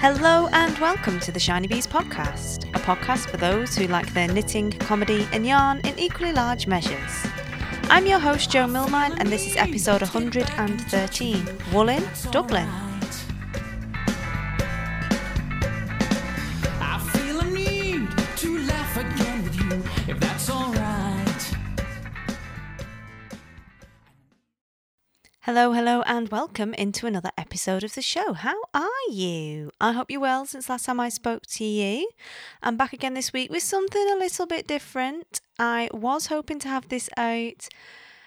Hello and welcome to the Shiny Bees podcast, a podcast for those who like their knitting, comedy, and yarn in equally large measures. I'm your host, Joe Millmine, and this is episode 113 Woollinn, Dublin. Hello, hello, and welcome into another episode of the show. How are you? I hope you're well since last time I spoke to you. I'm back again this week with something a little bit different. I was hoping to have this out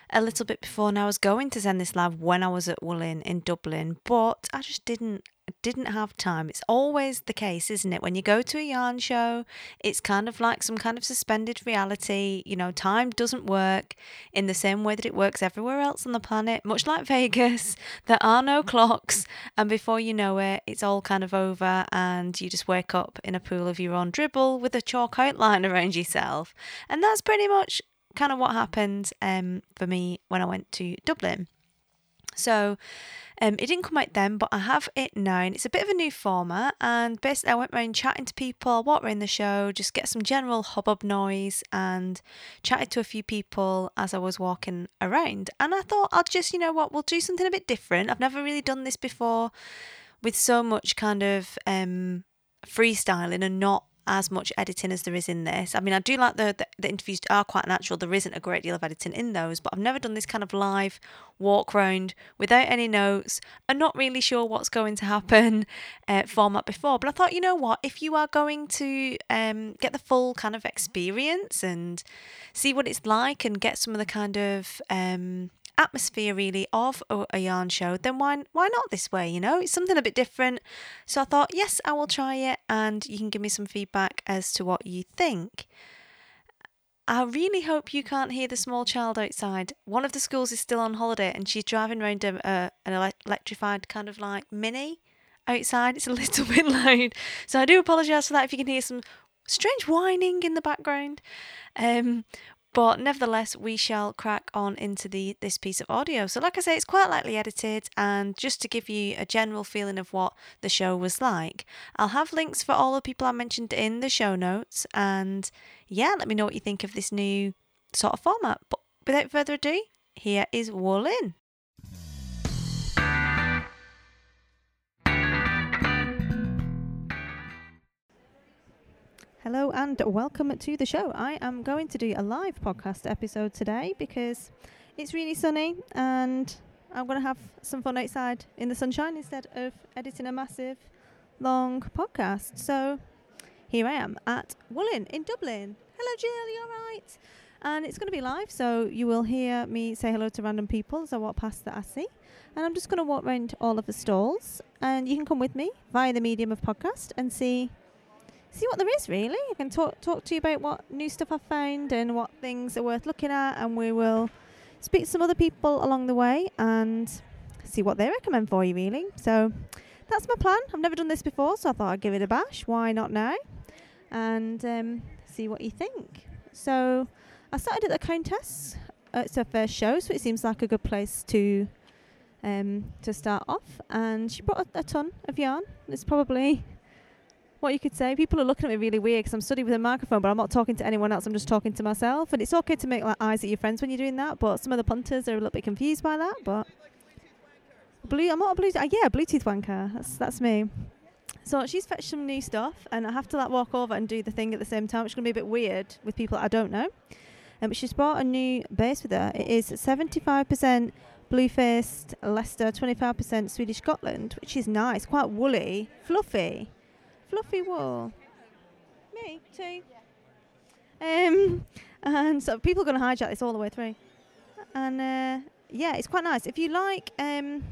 a little bit before and I was going to send this live when I was at Woollinn in Dublin, but I just didn't didn't have time. It's always the case, isn't it? When you go to a yarn show, it's kind of like some kind of suspended reality. You know, time doesn't work in the same way that it works everywhere else on the planet, much like Vegas. There are no clocks, and before you know it, it's all kind of over, and you just wake up in a pool of your own dribble with a chalk outline around yourself. And that's pretty much kind of what happened um, for me when I went to Dublin. So um, it didn't come out then, but I have it now. And it's a bit of a new format. And basically, I went around chatting to people, walked around the show, just get some general hubbub noise, and chatted to a few people as I was walking around. And I thought I'll just, you know what, we'll do something a bit different. I've never really done this before with so much kind of um, freestyling and not as much editing as there is in this. I mean, I do like the, the, the interviews are quite natural. There isn't a great deal of editing in those, but I've never done this kind of live walk round without any notes and not really sure what's going to happen uh, format before. But I thought, you know what, if you are going to um, get the full kind of experience and see what it's like and get some of the kind of um, atmosphere really of a, a yarn show, then why why not this way? You know, it's something a bit different. So I thought, yes, I will try it, and you can give me some feedback as to what you think. I really hope you can't hear the small child outside. One of the schools is still on holiday, and she's driving around a, an electrified kind of like mini outside. It's a little bit loud, so I do apologise for that. If you can hear some strange whining in the background. Um, but nevertheless, we shall crack on into the this piece of audio. So, like I say, it's quite lightly edited, and just to give you a general feeling of what the show was like, I'll have links for all the people I mentioned in the show notes. And yeah, let me know what you think of this new sort of format. But without further ado, here is Wool Hello and welcome to the show. I am going to do a live podcast episode today because it's really sunny and I'm going to have some fun outside in the sunshine instead of editing a massive long podcast. So here I am at Woollinn in Dublin. Hello, Jill, you all right? And it's going to be live, so you will hear me say hello to random people as I walk past that I see. And I'm just going to walk around all of the stalls, and you can come with me via the medium of podcast and see see what there is really. I can talk talk to you about what new stuff I've found and what things are worth looking at, and we will speak to some other people along the way and see what they recommend for you really. So that's my plan. I've never done this before, so I thought I'd give it a bash. Why not now? And um, see what you think. So I started at the Countess. Uh, it's her first show, so it seems like a good place to um, to start off. And she brought a, a ton of yarn. It's probably what you could say. People are looking at me really weird because I'm studying with a microphone, but I'm not talking to anyone else. I'm just talking to myself. And it's okay to make like eyes at your friends when you're doing that, but some of the punters are a little bit confused by that. But blue, I'm not a Bluetooth. Uh, yeah, Bluetooth wanker. That's that's me. So she's fetched some new stuff, and I have to like walk over and do the thing at the same time, which is going to be a bit weird with people I don't know. Um, but she's bought a new base with her. It is 75% blue faced Leicester, 25% Swedish Gotland, which is nice, quite woolly, fluffy fluffy wool. Me too. Um, and so people are going to hijack this all the way through. And uh, yeah, it's quite nice. If you like um,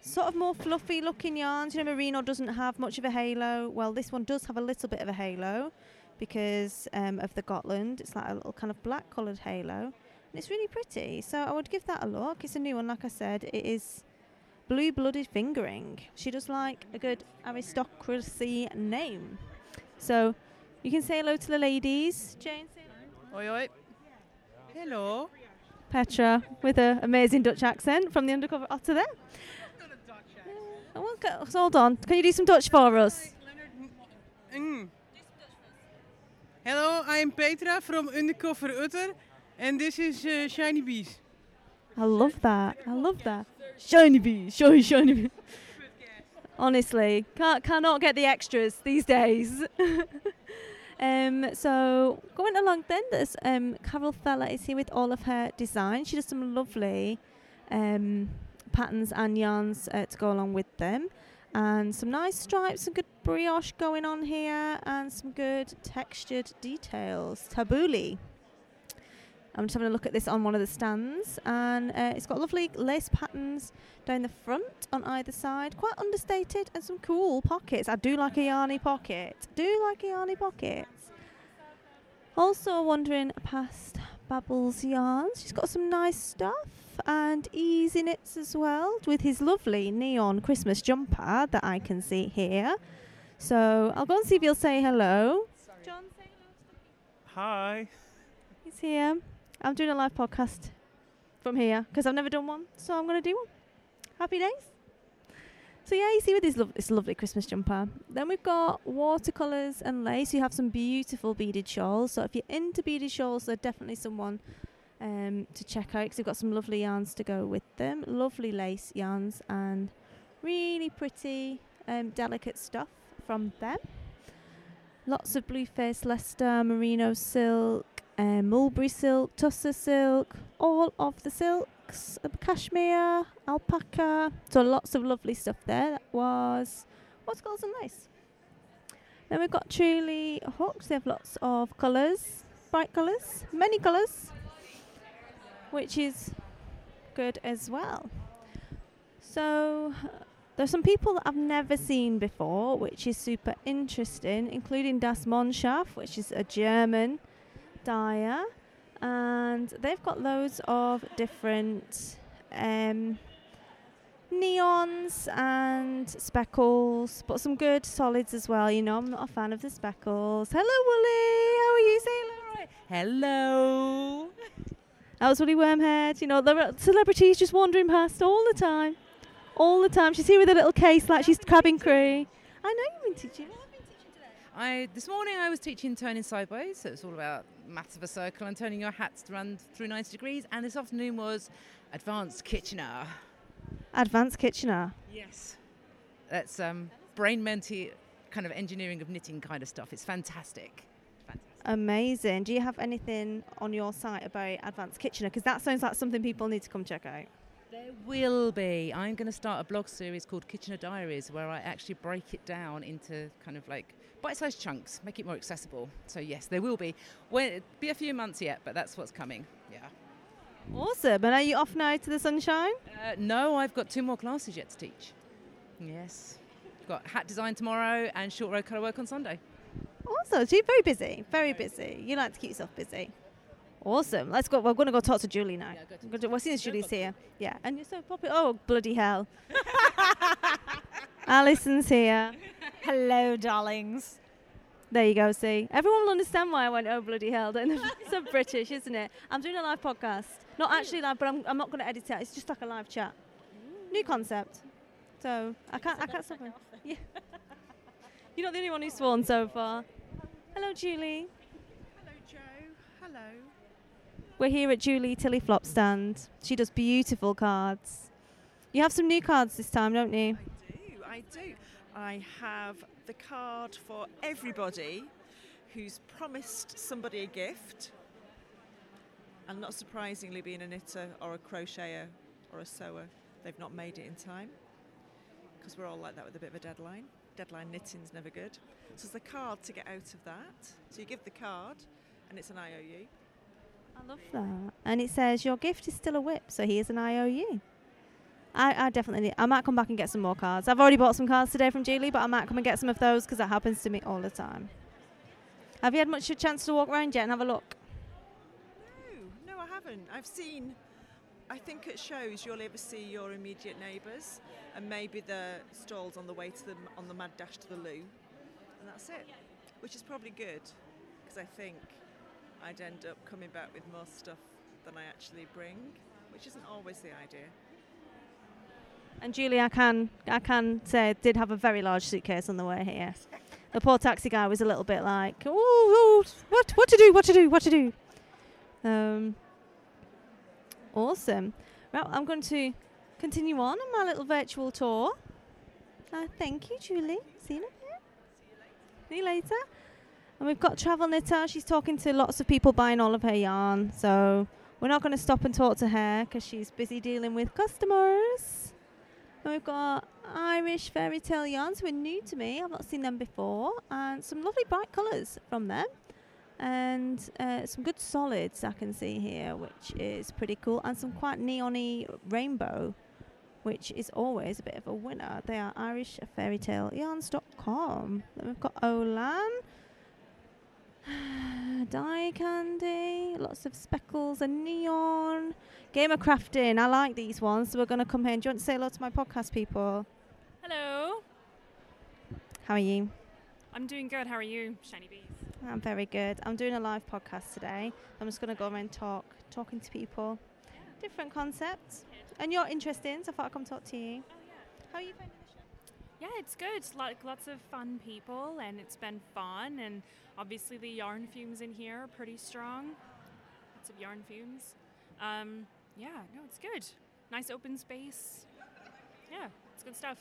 sort of more fluffy looking yarns, you know, Merino doesn't have much of a halo. Well, this one does have a little bit of a halo because um, of the Gotland. It's like a little kind of black coloured halo. And it's really pretty. So I would give that a look. It's a new one, like I said. It is blue blooded fingering. She does like a good aristocracy name. So you can say hello to the ladies. Jane, say hello. Oi, oi. Hello. Petra with an amazing Dutch accent from the undercover otter there. Oh, okay, hold on. Can you do some Dutch for us? Mm. Hello, I'm Petra from Undercover Otter, and this is uh, Shiny Bees. I love that. I love that. Shiny bee, shiny, shiny bee. Honestly, can't cannot get the extras these days. um, so going along then, there's um, Carol Feller is here with all of her designs. She does some lovely um, patterns and yarns uh, to go along with them, and some nice stripes, some good brioche going on here, and some good textured details. Tabbouleh. I'm just having a look at this on one of the stands, and uh, it's got lovely lace patterns down the front on either side, quite understated, and some cool pockets. I do like a yarny pocket. Do like a yarny pocket. Also wandering past Babbles Yarns, she's got some nice stuff and easy knits as well, with his lovely neon Christmas jumper that I can see here. So I'll go and see if he'll say hello. John, say hello. Hi. He's here. I'm doing a live podcast from here because I've never done one, so I'm going to do one. Happy days. So yeah, you see with this, lo- this lovely Christmas jumper. Then we've got watercolours and lace. You have some beautiful beaded shawls. So if you're into beaded shawls, they're definitely someone um, to check out because they've got some lovely yarns to go with them. Lovely lace yarns and really pretty, um, delicate stuff from them. Lots of blue face Leicester merino silk, uh, mulberry silk, tussar silk, all of the silks, uh, cashmere, alpaca. So lots of lovely stuff there. That was what's called some lace. Then we've got truly hooks. They have lots of colours, bright colours, many colours, which is good as well. So there's some people that I've never seen before, which is super interesting, including Das Monschaft, which is a German dyer, and they've got loads of different um, neons and speckles, but some good solids as well. You know, I'm not a fan of the speckles. Hello, Wooly. How are you? Say hello. Right. Hello. That was Woolly Wormhead. You know, are celebrities just wandering past all the time. All the time. She's here with a little case like she's crabbing crew. I know you've been teaching. I this morning I was teaching turning sideways, so it's all about maths of a circle and turning your hats to run through 90 degrees. And this afternoon was advanced Kitchener. Advanced Kitchener. Yes. That's um, brain menty kind of engineering of knitting kind of stuff. It's fantastic. Fantastic. Amazing. Do you have anything on your site about Advanced Kitchener? Because that sounds like something people need to come check out. There will be. I'm going to start a blog series called Kitchener Diaries where I actually break it down into kind of like bite-sized chunks, make it more accessible. So yes, there will be. Well, it'll be a few months yet, but that's what's coming. Yeah. Awesome. And are you off now to the sunshine? Uh, no, I've got two more classes yet to teach. Yes. Got hat design tomorrow and short row colour work on Sunday. Awesome. So you're very busy. Very busy. You like to keep yourself busy. Awesome. Let's go. We're going to go talk to Julie now. Yeah, go to We're gonna- Well, since Julie's here. Yeah. And you're so popular. Oh, bloody hell. Alison's here. Hello, darlings. There you go. See, everyone will understand why I went. Oh bloody hell! Don't they? so British, isn't it? I'm doing a live podcast. Not actually live, but I'm, I'm not going to edit it. It's just like a live chat. New concept. So I can't. I can't stop it. Yeah. You're not the only one who's sworn so far. Hello, Julie. Hello, Joe. Hello. We're here at Julie Tilly Flop stand. She does beautiful cards. You have some new cards this time, don't you? I do, I do. I have the card for everybody who's promised somebody a gift. And not surprisingly, being a knitter or a crocheter or a sewer, they've not made it in time. Because we're all like that with a bit of a deadline. Deadline knitting's never good. So it's the card to get out of that. So you give the card, and it's an IOU. I love that. And it says your gift is still a whip, so here's an IOU. I, I definitely need, I might come back and get some more cards. I've already bought some cards today from Julie, but I might come and get some of those because that happens to me all the time. Have you had much a chance to walk around yet and have a look? No, no, I haven't. I've seen. I think at shows you'll ever see your immediate neighbours, and maybe the stalls on the way to the on the mad dash to the loo, and that's it. Which is probably good, because I think I'd end up coming back with more stuff than I actually bring, which isn't always the idea. And Julie, I can I can say did have a very large suitcase on the way here. The poor taxi guy was a little bit like, oh, what what to do, what to do, what to do. Um, awesome. Well, I'm going to continue on on my little virtual tour. Uh, thank you, Julie. See you bit. See you later. And we've got Travel Knitter. She's talking to lots of people buying all of her yarn. So we're not going to stop and talk to her because she's busy dealing with customers. And we've got Irish Fairy Tale yarns, who are new to me. I've not seen them before. And some lovely bright colours from them. And uh, some good solids I can see here, which is pretty cool. And some quite neon rainbow, which is always a bit of a winner. They are Irish Fairy Tale Yarns.com. Then we've got Olan. Dye candy, lots of speckles and neon. Gamer crafting, I like these ones. So we're going to come here. Do you want to say hello to my podcast people? Hello. How are you? I'm doing good. How are you, Shiny Bees? I'm very good. I'm doing a live podcast today. I'm just going to go around and talk, talking to people, different concepts. And you're interesting, so I thought I'd come talk to you. Oh, How are you finding? Yeah, it's good. It's like lots of fun people, and it's been fun. And obviously, the yarn fumes in here are pretty strong. Lots of yarn fumes. Um, yeah, no, it's good. Nice open space. Yeah, it's good stuff.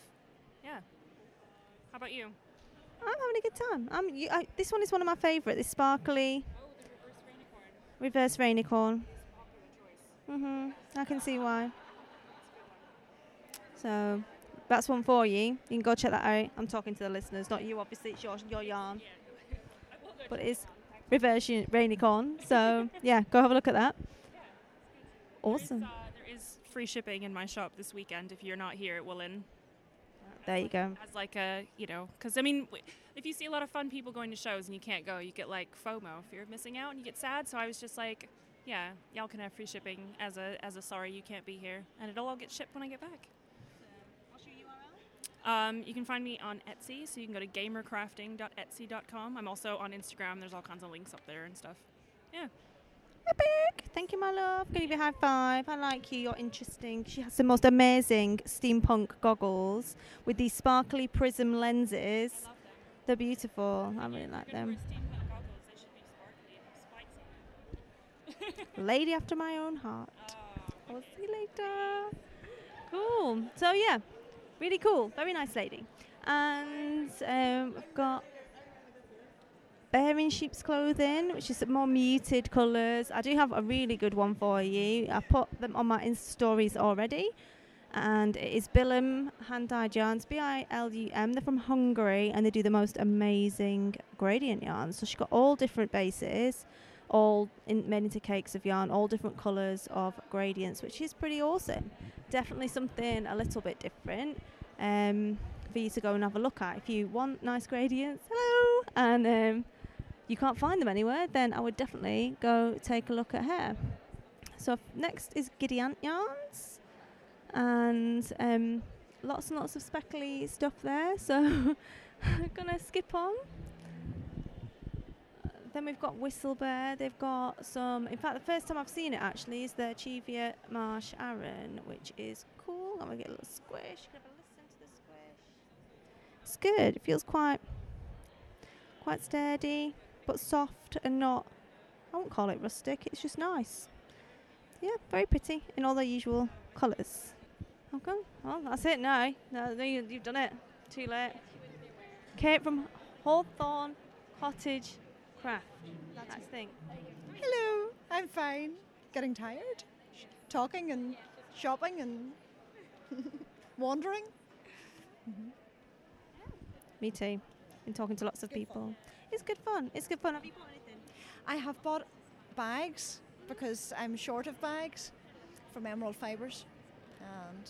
Yeah. How about you? I'm having a good time. I'm, you, I, this one is one of my favourite. This sparkly reverse rainicorn. Mhm. I can see why. So that's one for you. You can go check that out. I'm talking to the listeners, not you. Obviously, it's your your yarn, but it's reverse uni- rainicorn. So yeah, go have a look at that. Awesome. There's, uh, there is free shipping in my shop this weekend if you're not here at Woollinn. There you go. As like a, you know, because I mean, w- if you see a lot of fun people going to shows and you can't go, you get like FOMO, fear of missing out, and you get sad. So I was just like, yeah, y'all can have free shipping as a as a sorry you can't be here, and it'll all get shipped when I get back. Um, you can find me on Etsy, so you can go to gamercrafting.etsy.com. I'm also on Instagram. There's all kinds of links up there and stuff. Yeah. Epic. Thank you, my love. Give you a high five. I like you. You're interesting. She has the most amazing steampunk goggles with these sparkly prism lenses. They're beautiful. I really like them. Lady after my own heart. I'll see you later. Cool. So yeah, really cool. Very nice lady. And um, I've got Bear in sheep's clothing, which is more muted colours. I do have a really good one for you. I put them on my Insta stories already. And it is Bilum hand dyed yarns, B I L U M. They're from Hungary and they do the most amazing gradient yarns. So she's got all different bases, all in, made into cakes of yarn, all different colours of gradients, which is pretty awesome. Definitely something a little bit different um, for you to go and have a look at. If you want nice gradients, hello! And um, you can't find them anywhere, then I would definitely go take a look at her. So next is Giddy Ant Yarns, and um, lots and lots of speckly stuff there. So I'm gonna skip on. Then we've got Whistlebare. They've got some. In fact, the first time I've seen it actually is the Cheviot Marsh Aran, which is cool. I'm gonna get a little squish. Squish. It's good. It feels quite, quite sturdy but soft and not. I won't call it rustic. It's just nice. Yeah, very pretty in all the usual colours. Okay, well that's it now. No, no, you, you've done it. Too late. Kate from Hawthorne Cottage Craft. That's his thing. Hello, I'm fine. Getting tired? Sh- Talking and shopping and wandering? Mm-hmm. Me too. Been talking to lots of people. It's good fun. It's good fun. Have you bought anything? I have bought bags because I'm short of bags from Emerald Fibres. And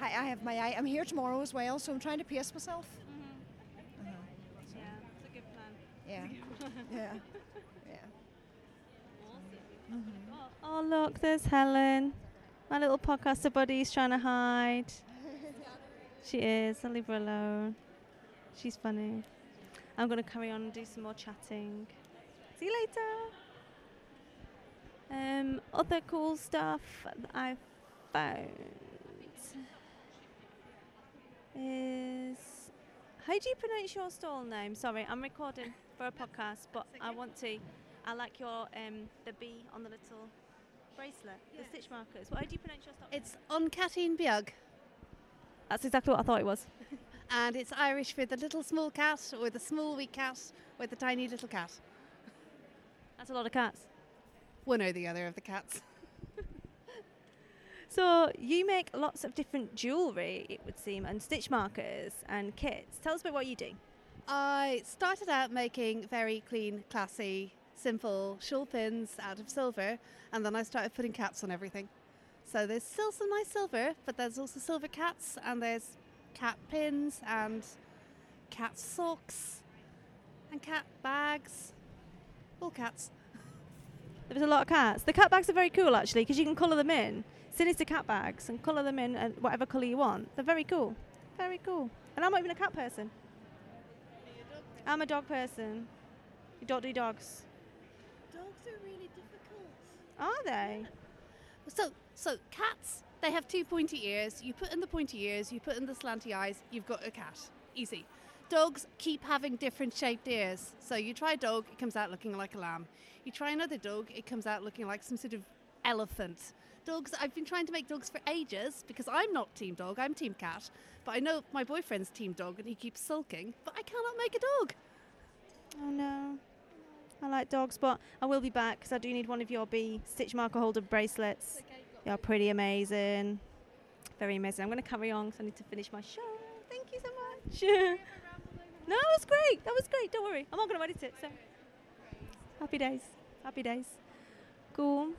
I, I have my eye. I'm here tomorrow as well, so I'm trying to pace myself. Uh-huh. Yeah, it's a good plan. Yeah. yeah. Yeah. Oh look, there's Helen. My little podcaster buddy's trying to hide. She is. I'll leave her alone. She's funny. I'm going to carry on and do some more chatting. See you later. Um, other cool stuff that I've found. is. How do you pronounce your stall name? Sorry, I'm recording for a podcast, but I want to. I like your um the B on the little bracelet, the stitch markers. What how do you pronounce your stall? Name? It's An Caitín Beag, That's exactly what I thought it was. and it's Irish for the little small cat or the small wee cat or the tiny little cat. That's a lot of cats. One or the other of the cats. So you make lots of different jewellery, it would seem, and stitch markers and kits. Tell us about what you do. I started out making very clean, classy, simple shawl pins out of silver, and then I started putting cats on everything. So there's still some nice silver, but there's also silver cats, and there's cat pins and cat socks and cat bags. All cats. There's a lot of cats. The cat bags are very cool actually because you can colour them in. Sinister cat bags and colour them in and whatever colour you want. They're very cool. Very cool. And I'm not even a cat person. I'm a dog person. You don't do dogs. Dogs are really difficult. Are they? So, so cats, they have two pointy ears. You put in the pointy ears, you put in the slanty eyes, you've got a cat. Easy. Dogs keep having different shaped ears. So you try a dog, it comes out looking like a lamb. You try another dog, it comes out looking like some sort of elephant. Dogs, I've been trying to make dogs for ages because I'm not team dog, I'm team cat. But I know my boyfriend's team dog and he keeps sulking, but I cannot make a dog. Oh no. I like dogs, but I will be back because I do need one of your bee stitch marker holder bracelets. They are pretty amazing. Very amazing. I'm going to carry on because I need to finish my show. Thank you so much. no, it was great. That was great. Don't worry. I'm not going to edit it. So happy days. Happy days. Cool.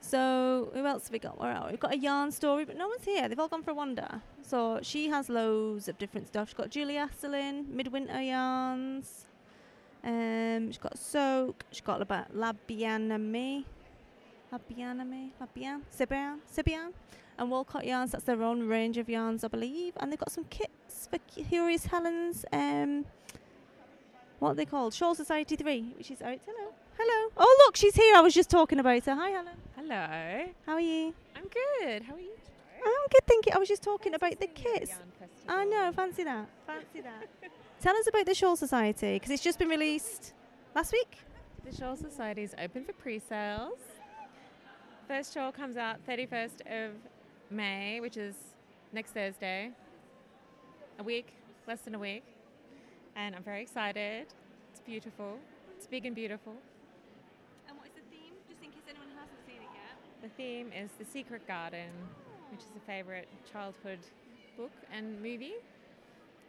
So who else have we got? Where are we? We've got a yarn story, but no one's here. They've all gone for a wander. So she has loads of different stuff. She's got Julie Asselin, Midwinter Yarns. Um, she's got Soak. She's got about La Bien Aimée. La Bien Aimée? Labian? Sibian? Sibian? And Walcot Yarns. That's their own range of yarns, I believe. And they've got some kits for Curious Helen's. Um, what are they called? Shawl Society 3, which is out. Hello. Hello. Oh, look, she's here. I was just talking about her. Hi, Helen. Hello. How are you? I'm good. How are you? I'm good, thank you. I was just talking about the kits. I know, fancy that. Fancy that. Tell us about the Shawl Society because it's just been released last week. The Shawl Society is open for pre-sales. First show comes out 31st of May, which is next Thursday. A week, less than a week. And I'm very excited. It's beautiful. It's big and beautiful. And what is the theme? Just in case anyone hasn't seen it yet. The theme is The Secret Garden, which is a favorite childhood book and movie.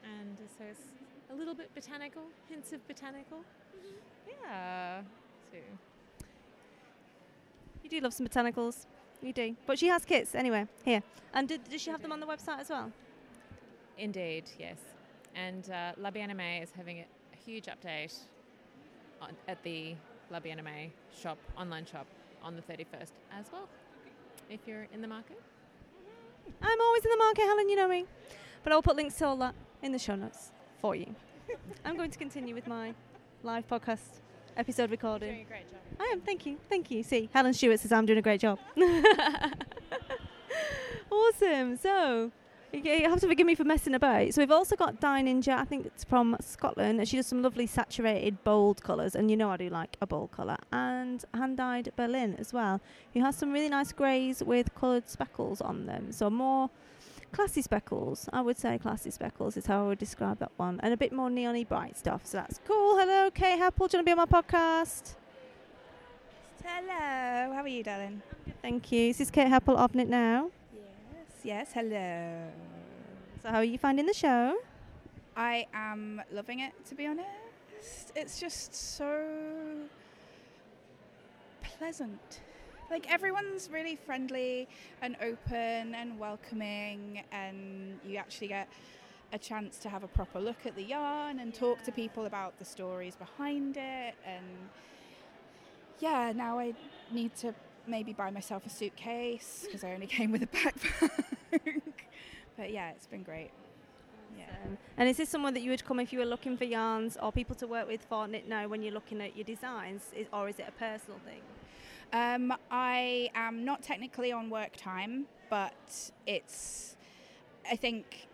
And so it's a little bit botanical, hints of botanical. Mm-hmm. Yeah. So do love some botanicals. You do. But she has kits anyway. Here. And did, does she have them on the website as well? Indeed, yes. And uh, La Bien Aimée is having a, huge update on, at the La Bien Aimée shop, online shop, on the 31st as well. If you're in the market. I'm always in the market, Helen, you know me. But I'll put links to all that in the show notes for you. I'm going to continue with my live podcast episode recording. Doing a great job. I am. Thank you. Thank you. See, Helen Stewart says I'm doing a great job. awesome. So, you have to forgive me for messing about. So, we've also got Di Ninja, I think it's from Scotland, and she does some lovely saturated, bold colours. And you know I do like a bold colour. And Hand Dyed Berlin as well, who has some really nice greys with coloured speckles on them. So, more classy speckles. I would say classy speckles is how I would describe that one. And a bit more neony bright stuff. So, that's cool. Hello, Kate Heppell. Do you want to be on my podcast? Hello, how are you, darling? Thank you. This is Kate Heppell of Knit Now. Yes, yes, hello. So, how are you finding the show? I am loving it, to be honest. It's just so pleasant. Like, everyone's really friendly and open and welcoming, and you actually get a chance to have a proper look at the yarn and talk to people about the stories behind it. And yeah, now I need to maybe buy myself a suitcase because I only came with a backpack. but yeah, it's been great. Yeah. And is this someone that you would come if you were looking for yarns or people to work with for Knit Now when you're looking at your designs, or is it a personal thing? Um, I am not technically on work time, but it's. I think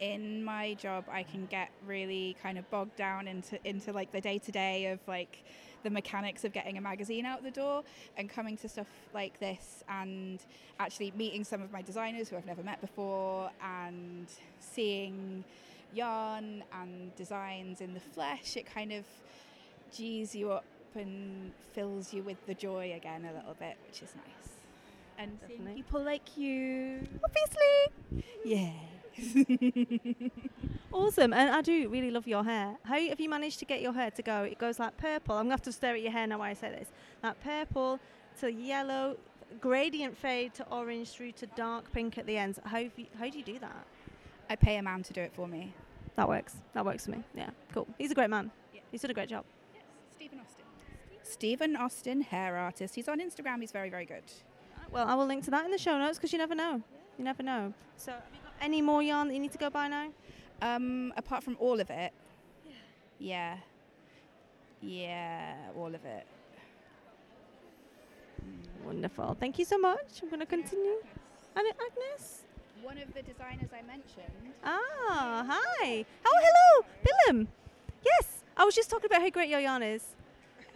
in my job I can get really kind of bogged down into into like the day to day of like the mechanics of getting a magazine out the door and coming to stuff like this and actually meeting some of my designers who I've never met before and seeing yarn and designs in the flesh it kind of G's you up and fills you with the joy again a little bit which is nice and seeing people like you Obviously. yeah Awesome, and I do really love your hair. How have you managed to get your hair to go? It goes like purple. I'm gonna have to stare at your hair now while I say this. Like purple to yellow, gradient fade to orange through to dark pink at the ends. How have you, how do you do that? I pay a man to do it for me That works. That works for me. Yeah, cool. He's a great man. He's done a great job. Stephen Austin. Stephen Austin, hair artist. He's on Instagram. He's very, very good. Well, I will link to that in the show notes because you never know. You never know. So, have you got any more yarn that you need to go buy now? Um, apart from all of it. Yeah. Yeah, all of it. Wonderful. Thank you so much. I'm going to continue. And Agnes. One of the designers I mentioned. Ah, hi. Oh, hello, Bilum. Yes, I was just talking about how great your yarn is.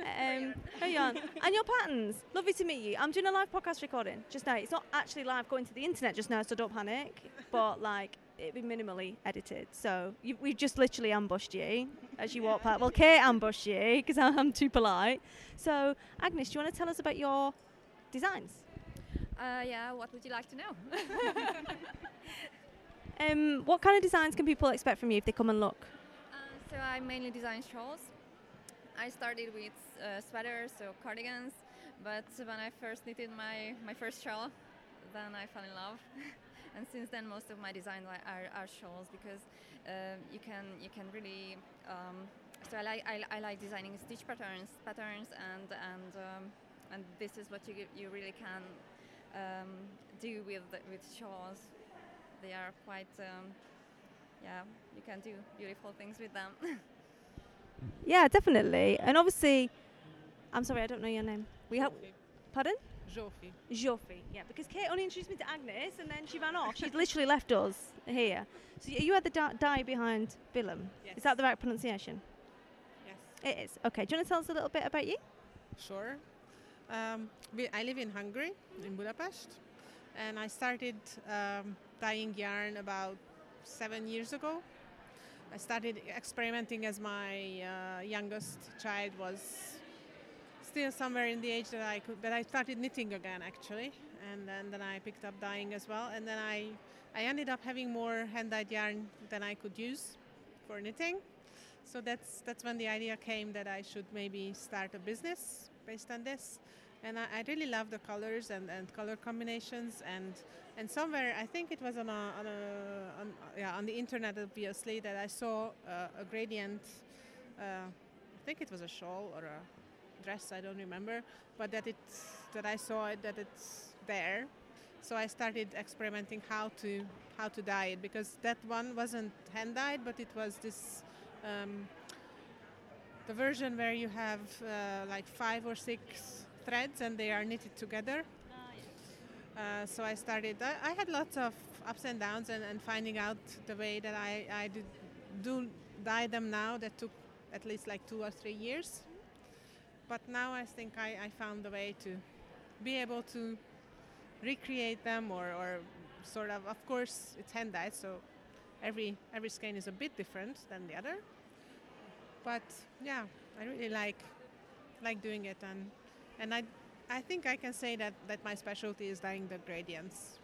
Um, her yarn and your patterns. Lovely to meet you. I'm doing a live podcast recording just now. It's not actually live going to the internet just now, so don't panic. But like, it'd be minimally edited. So you, we've just literally ambushed you as you walk past. Well, Kate ambushed you because I'm too polite. So Agnes, do you want to tell us about your designs? Uh, yeah, what would you like to know? Um, what kind of designs can people expect from you if they come and look? Uh, so I mainly design shawls. I started with uh, sweaters, so cardigans, but when I first knitted my, my first shawl, then I fell in love. and since then, most of my designs are, are, are shawls because uh, you can you can really. Um, so I like I, I like designing stitch patterns, patterns, and and um, and this is what you you really can um, do with with shawls. They are quite. Um, yeah, you can do beautiful things with them. Yeah, definitely. And obviously, I'm sorry, I don't know your name. We have, pardon? Jofi. Joffy. Yeah, because Kate only introduced me to Agnes and then she ran off. She's literally left us here. So you had the di- die behind Bilum. Is that the right pronunciation? Yes. It is. Okay. Do you want to tell us a little bit about you? Sure. Um, we, I live in Hungary, in Budapest, and I started um, dyeing yarn about seven years ago. I started experimenting as my uh, youngest child was still somewhere in the age that I could, that I started knitting again actually, and then, then I picked up dyeing as well, and then I, I ended up having more hand-dyed yarn than I could use for knitting. So that's that's when the idea came that I should maybe start a business based on this. And I, I really love the colors and, and color combinations and and somewhere I think it was on a, on a on, yeah on the internet obviously that I saw uh, a gradient. Uh, I think it was a shawl or a dress. I don't remember, but that it that I saw it that it's there. So I started experimenting how to how to dye it because that one wasn't hand dyed, but it was this um, the version where you have uh, like five or six threads and they are knitted together. Uh, so I started. I, I had lots of ups and downs and, and finding out the way that I, I do, do dye them now. That took at least like two or three years. But now I think I, I found a way to be able to recreate them or, or sort of. Of course, it's hand dyed, so every every skein is a bit different than the other. But yeah, I really like like doing it and and I I think I can say that, that my specialty is dyeing the gradients.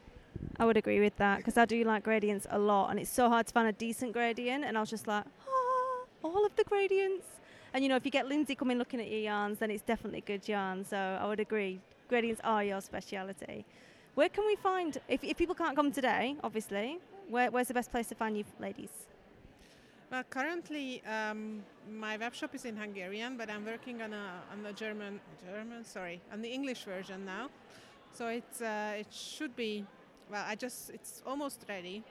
I would agree with that because I do like gradients a lot, and it's so hard to find a decent gradient. And I was just like, ah, all of the gradients. And you know, if you get Lindsay coming looking at your yarns, then it's definitely good yarn. So I would agree, gradients are your speciality. Where can we find if, if people can't come today? Obviously, where, where's the best place to find you, ladies? Well, currently um, my web shop is in Hungarian, but I'm working on a on the German German sorry on the English version now. So it's uh, it should be well. I just it's almost ready.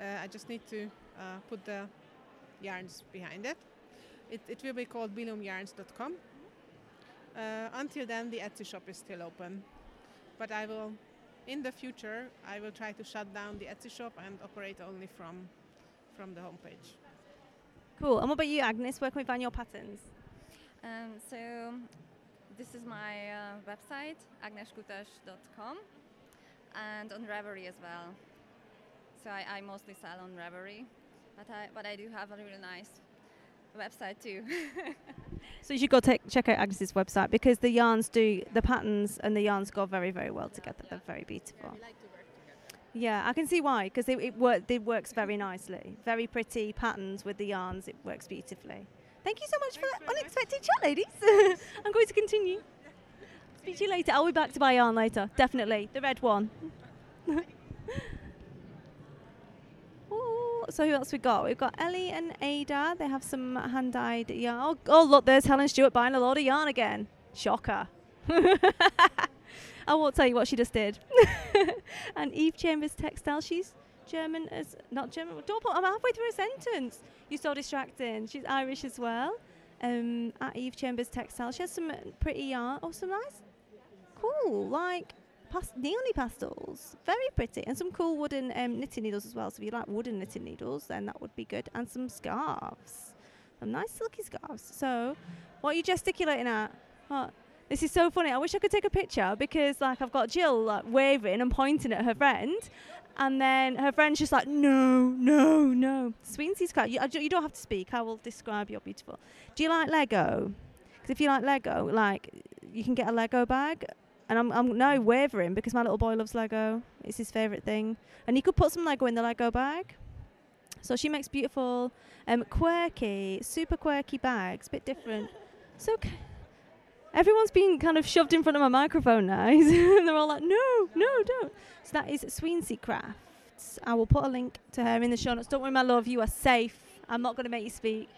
Uh, I just need to uh, put the yarns behind it. It, it will be called bilumyarns.com. Uh, until then, the Etsy shop is still open, but I will in the future I will try to shut down the Etsy shop and operate only from from the homepage. Cool. And what about you, Agnes? Where can we find your patterns? Um, so this is my uh, website, agneskutas.com, and on Ravelry as well. So I, I mostly sell on Ravelry, but I but I do have a really nice website too. So you should go take, check out Agnes's website because the yarns do the patterns and the yarns go very very well together. They're very beautiful. Yeah, I can see why because it, it, work, it works very nicely. Very pretty patterns with the yarns. It works beautifully. Thank you so much for that unexpected chat, ladies. I'm going to continue. Speak to you later. I'll be back to buy yarn later. Definitely the red one. So who else we got? We've got Ellie and Ada. They have some hand dyed yarn. Oh, oh, look, there's Helen Stewart buying a lot of yarn again. Shocker. I won't tell you what she just did. and Eve Chambers Textile. She's German as not German. Don't put, I'm halfway through a sentence. You're so distracting. She's Irish as well. Um, at Eve Chambers Textile. She has some pretty yarn. Oh, some nice, cool, like past- neony pastels. Very pretty. And some cool wooden um, knitting needles as well. So if you like wooden knitting needles, then that would be good. And some scarves. Some nice silky scarves. So, what are you gesticulating at? What? This is so funny. I wish I could take a picture because, like, I've got Jill like waving and pointing at her friend, and then her friend's just like, "No, no, no." Sweensy's cat. You, you don't have to speak. I will describe you're beautiful. Do you like Lego? Because if you like Lego, like, you can get a Lego bag. And I'm, I'm now wavering because my little boy loves Lego. It's his favourite thing. And you could put some Lego in the Lego bag. So she makes beautiful, um, quirky, super quirky bags, bit different. So c- everyone's being kind of shoved in front of my microphone now. and they're all like, no, no, don't. So that is Sweensy Crafts. I will put a link to her in the show notes. Don't worry, my love, you are safe. I'm not going to make you speak.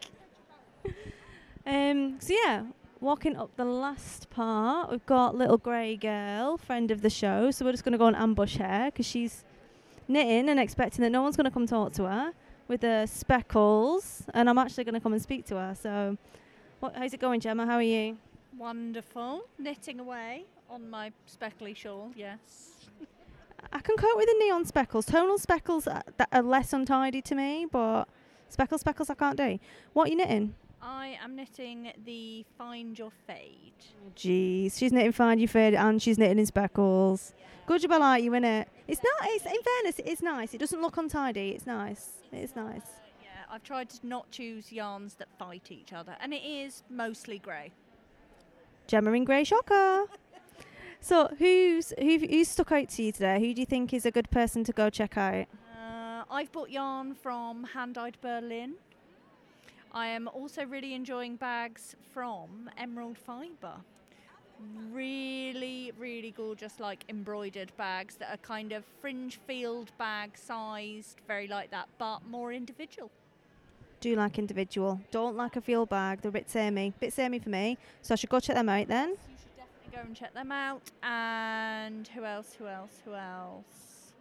um, so yeah, walking up the last part, we've got little grey girl, friend of the show. So we're just going to go and ambush her because she's knitting and expecting that no one's going to come talk to her with the speckles. And I'm actually going to come and speak to her. So, what, how's it going, Gemma? How are you? Wonderful. Knitting away on my speckly shawl, yes. I can cope with the neon speckles. Tonal speckles are, that are less untidy to me, but speckle speckles I can't do. What are you knitting? I am knitting the Find Your Fade. Jeez, she's knitting find Your fade and she's knitting in speckles. Good job, I like you, innit? It's not. It's in fairness, it is nice. It doesn't look untidy. It's nice. It's nice. Yeah, I've tried to not choose yarns that fight each other, and it is mostly grey. Gemma grey shocker. so who's who, who's stuck out to you today? Who do you think is a good person to go check out? Uh, I've bought yarn from Hand Dyed Berlin. I am also really enjoying bags from Emerald Fibre. Really, really gorgeous, like embroidered bags that are kind of fringe field bag sized, very like that, but more individual. Do like individual. Don't like a field bag. They're a bit samey. Bit samey for me. So I should go check them out then. So you should definitely go and check them out. And who else? Who else? Who else?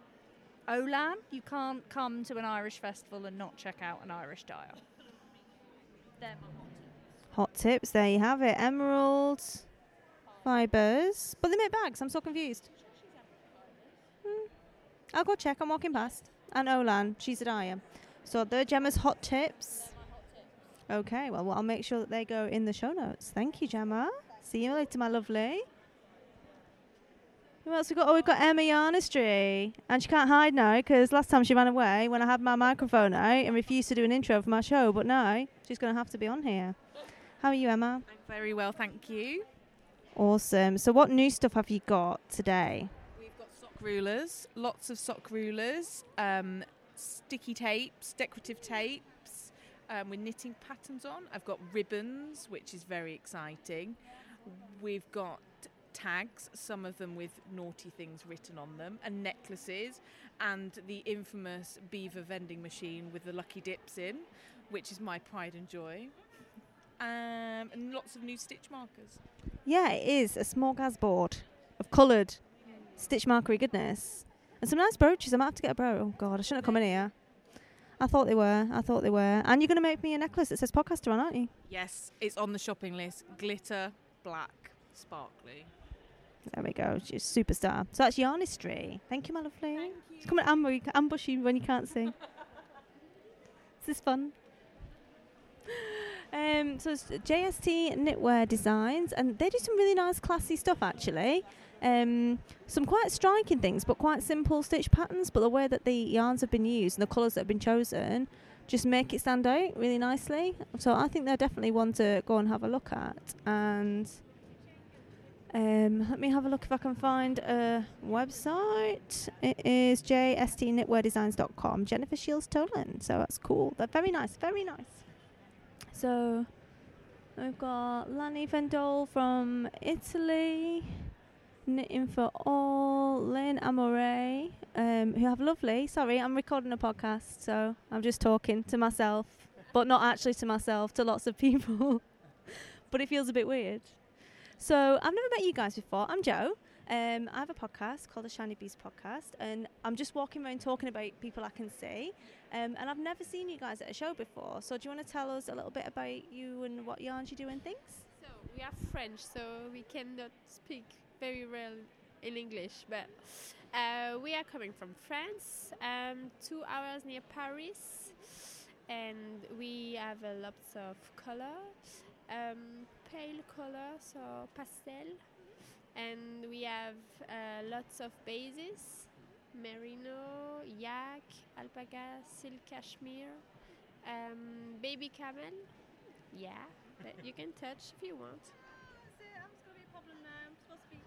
Olan. You can't come to an Irish festival and not check out an Irish dial. They're my hot Hot tips. There you have it. Emerald fibers, but they make bags. I'm so confused. Hmm. I'll go check. I'm walking past. And Olan, she's a dyer. So they're Gemma's hot tips. Okay, well, well, I'll make sure that they go in the show notes. Thank you, Gemma. See you later, my lovely. Who else we got? Oh, we've got Emma Yarnistry. And she can't hide now because last time she ran away when I had my microphone out and refused to do an intro for my show. But now she's going to have to be on here. How are you, Emma? I'm very well, thank you. Awesome. So, what new stuff have you got today? We've got sock rulers, lots of sock rulers, um, sticky tapes, decorative tapes um, with knitting patterns on. I've got ribbons, which is very exciting. We've got tags, some of them with naughty things written on them, and necklaces, and the infamous beaver vending machine with the lucky dips in, which is my pride and joy. Um, and lots of new stitch markers. Yeah, it is a smorgasbord of coloured stitch markery goodness. And some nice brooches. I might have to get a brooch. Oh, God, I shouldn't have come in here. I thought they were. I thought they were. And you're going to make me a necklace that says podcaster on, aren't you? Yes, it's on the shopping list. Glitter, black, sparkly. There we go. She's a superstar. So that's Yarnistry. Thank you, my lovely. Thank you. Come and ambush, ambush you when you can't see. is this fun. Um, so it's JST Knitwear Designs, and they do some really nice, classy stuff actually. Um, some quite striking things, but quite simple stitch patterns. But the way that the yarns have been used and the colours that have been chosen just make it stand out really nicely. So I think they're definitely one to go and have a look at. And um, let me have a look if I can find a website. It is jstknitweardesigns.com. Jennifer Shields Tolan. So that's cool. They're very nice, very nice. So we've got Lani Vendole from Italy, Knitting for All, Lynn Amore, um, who have lovely. Sorry, I'm recording a podcast, so I'm just talking to myself, but not actually to myself, to lots of people. but it feels a bit weird. So I've never met you guys before. I'm Joe. Um, I have a podcast called the Shiny Bees Podcast, and I'm just walking around talking about people I can see. Um, and I've never seen you guys at a show before. So do you want to tell us a little bit about you and what yarns you do and things? So we are French, so we cannot speak very well in English, but uh, we are coming from France, um, two hours near Paris, and we have a lots of color, um, pale color, so pastel, and we have uh, lots of bases merino, yak, alpaca, silk cashmere, um, baby camel. Yeah, that you can touch if you want.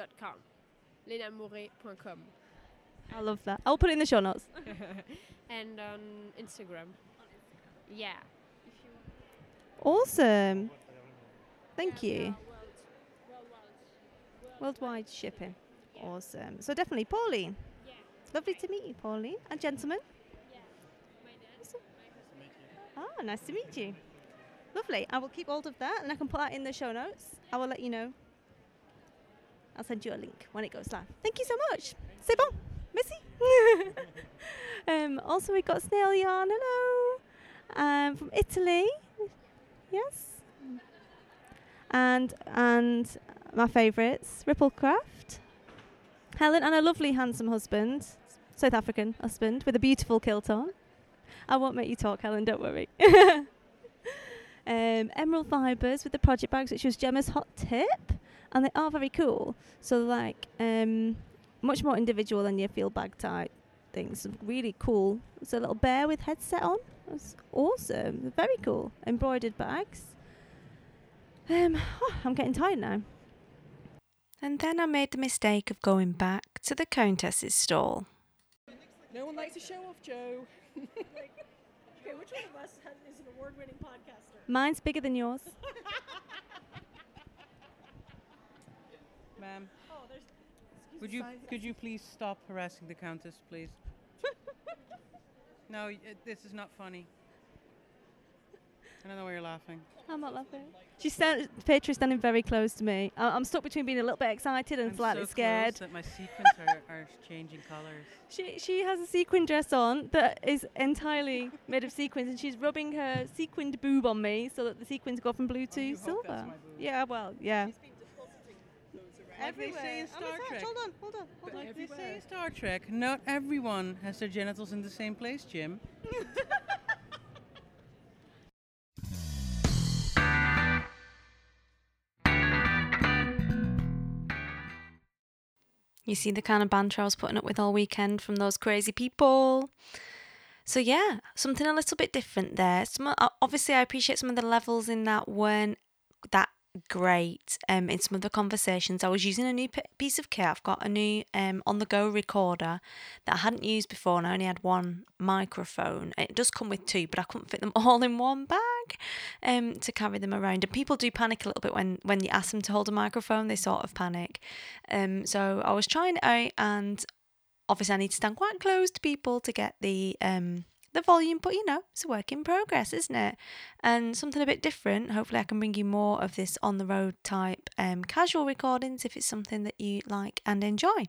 www.lainamouree.com. lenamouree.com. I love that. I'll put it in the show notes. and on Instagram. Yeah. awesome. Thank you. Worldwide shipping. Awesome. So definitely, Pauline. Lovely to meet you, Pauline. And gentlemen. Ah, nice to meet you. Lovely. I will keep hold of that and I can put that in the show notes. I will let you know. I'll send you a link when it goes live. Thank you so much. C'est bon. Merci. um, also, we've got Snail Yarn. Hello. Um, from Italy. Yes. And and my favourites, Ripplecraft. Helen and a lovely, handsome husband, South African husband with a beautiful kilt on. I won't make you talk, Helen. Don't worry. um, Emerald fibres with the project bags, which was Gemma's hot tip, and they are very cool. So like um, much more individual than your field bag type things. Really cool. It's a little bear with headset on. That's awesome. Very cool. Embroidered bags. Um, oh, I'm getting tired now. And then I made the mistake of going back to the Countess's stall. No one likes to show off, Joe. okay, which one of us has, is an award-winning podcaster? Mine's bigger than yours. Ma'am, Oh, there's. excuse would you size- could you please stop harassing the countess, please? no, y- uh, this is not funny. I don't know why you're laughing. I'm not laughing. She's stand- Petra's standing very close to me. I- I'm stuck between being a little bit excited and I'm slightly so scared. close that my sequins are, are changing colours. She she has a sequin dress on that is entirely made of sequins, and she's rubbing her sequined boob on me so that the sequins go from blue to silver. Yeah, well, yeah. Like they say in Oh, Star it's Trek. Hold on, hold on, hold on. Like they say in Star Trek, not everyone has their genitals in the same place, Jim. You see the kind of banter I was putting up with all weekend from those crazy people. So yeah, something a little bit different there. Some obviously I appreciate some of the levels in that weren't that great. Um, in some of the conversations, I was using a new p- piece of kit. I've got a new um on the go recorder that I hadn't used before, and I only had one microphone. It does come with two, but I couldn't fit them all in one bag um to carry them around. And people do panic a little bit when when you ask them to hold a microphone. They sort of panic. Um, so I was trying it out, and obviously I need to stand quite close to people to get the um the volume, but you know, it's a work in progress, isn't it? And something a bit different. Hopefully, I can bring you more of this on the road type um, casual recordings if it's something that you like and enjoy.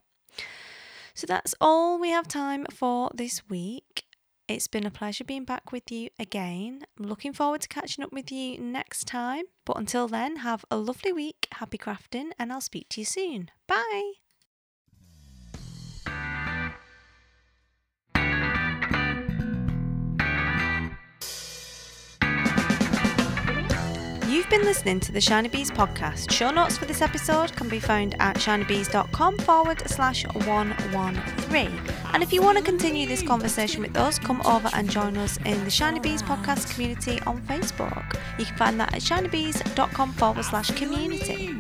So that's all we have time for this week. It's been a pleasure being back with you again. I'm looking forward to catching up with you next time. But until then, have a lovely week, happy crafting, and I'll speak to you soon. Bye. You've been listening to the Shiny Bees podcast. Show notes for this episode can be found at shinybees.com forward slash 113. And if you want to continue this conversation with us, come over and join us in the Shiny Bees podcast community on Facebook. You can find that at shinybees.com forward slash community.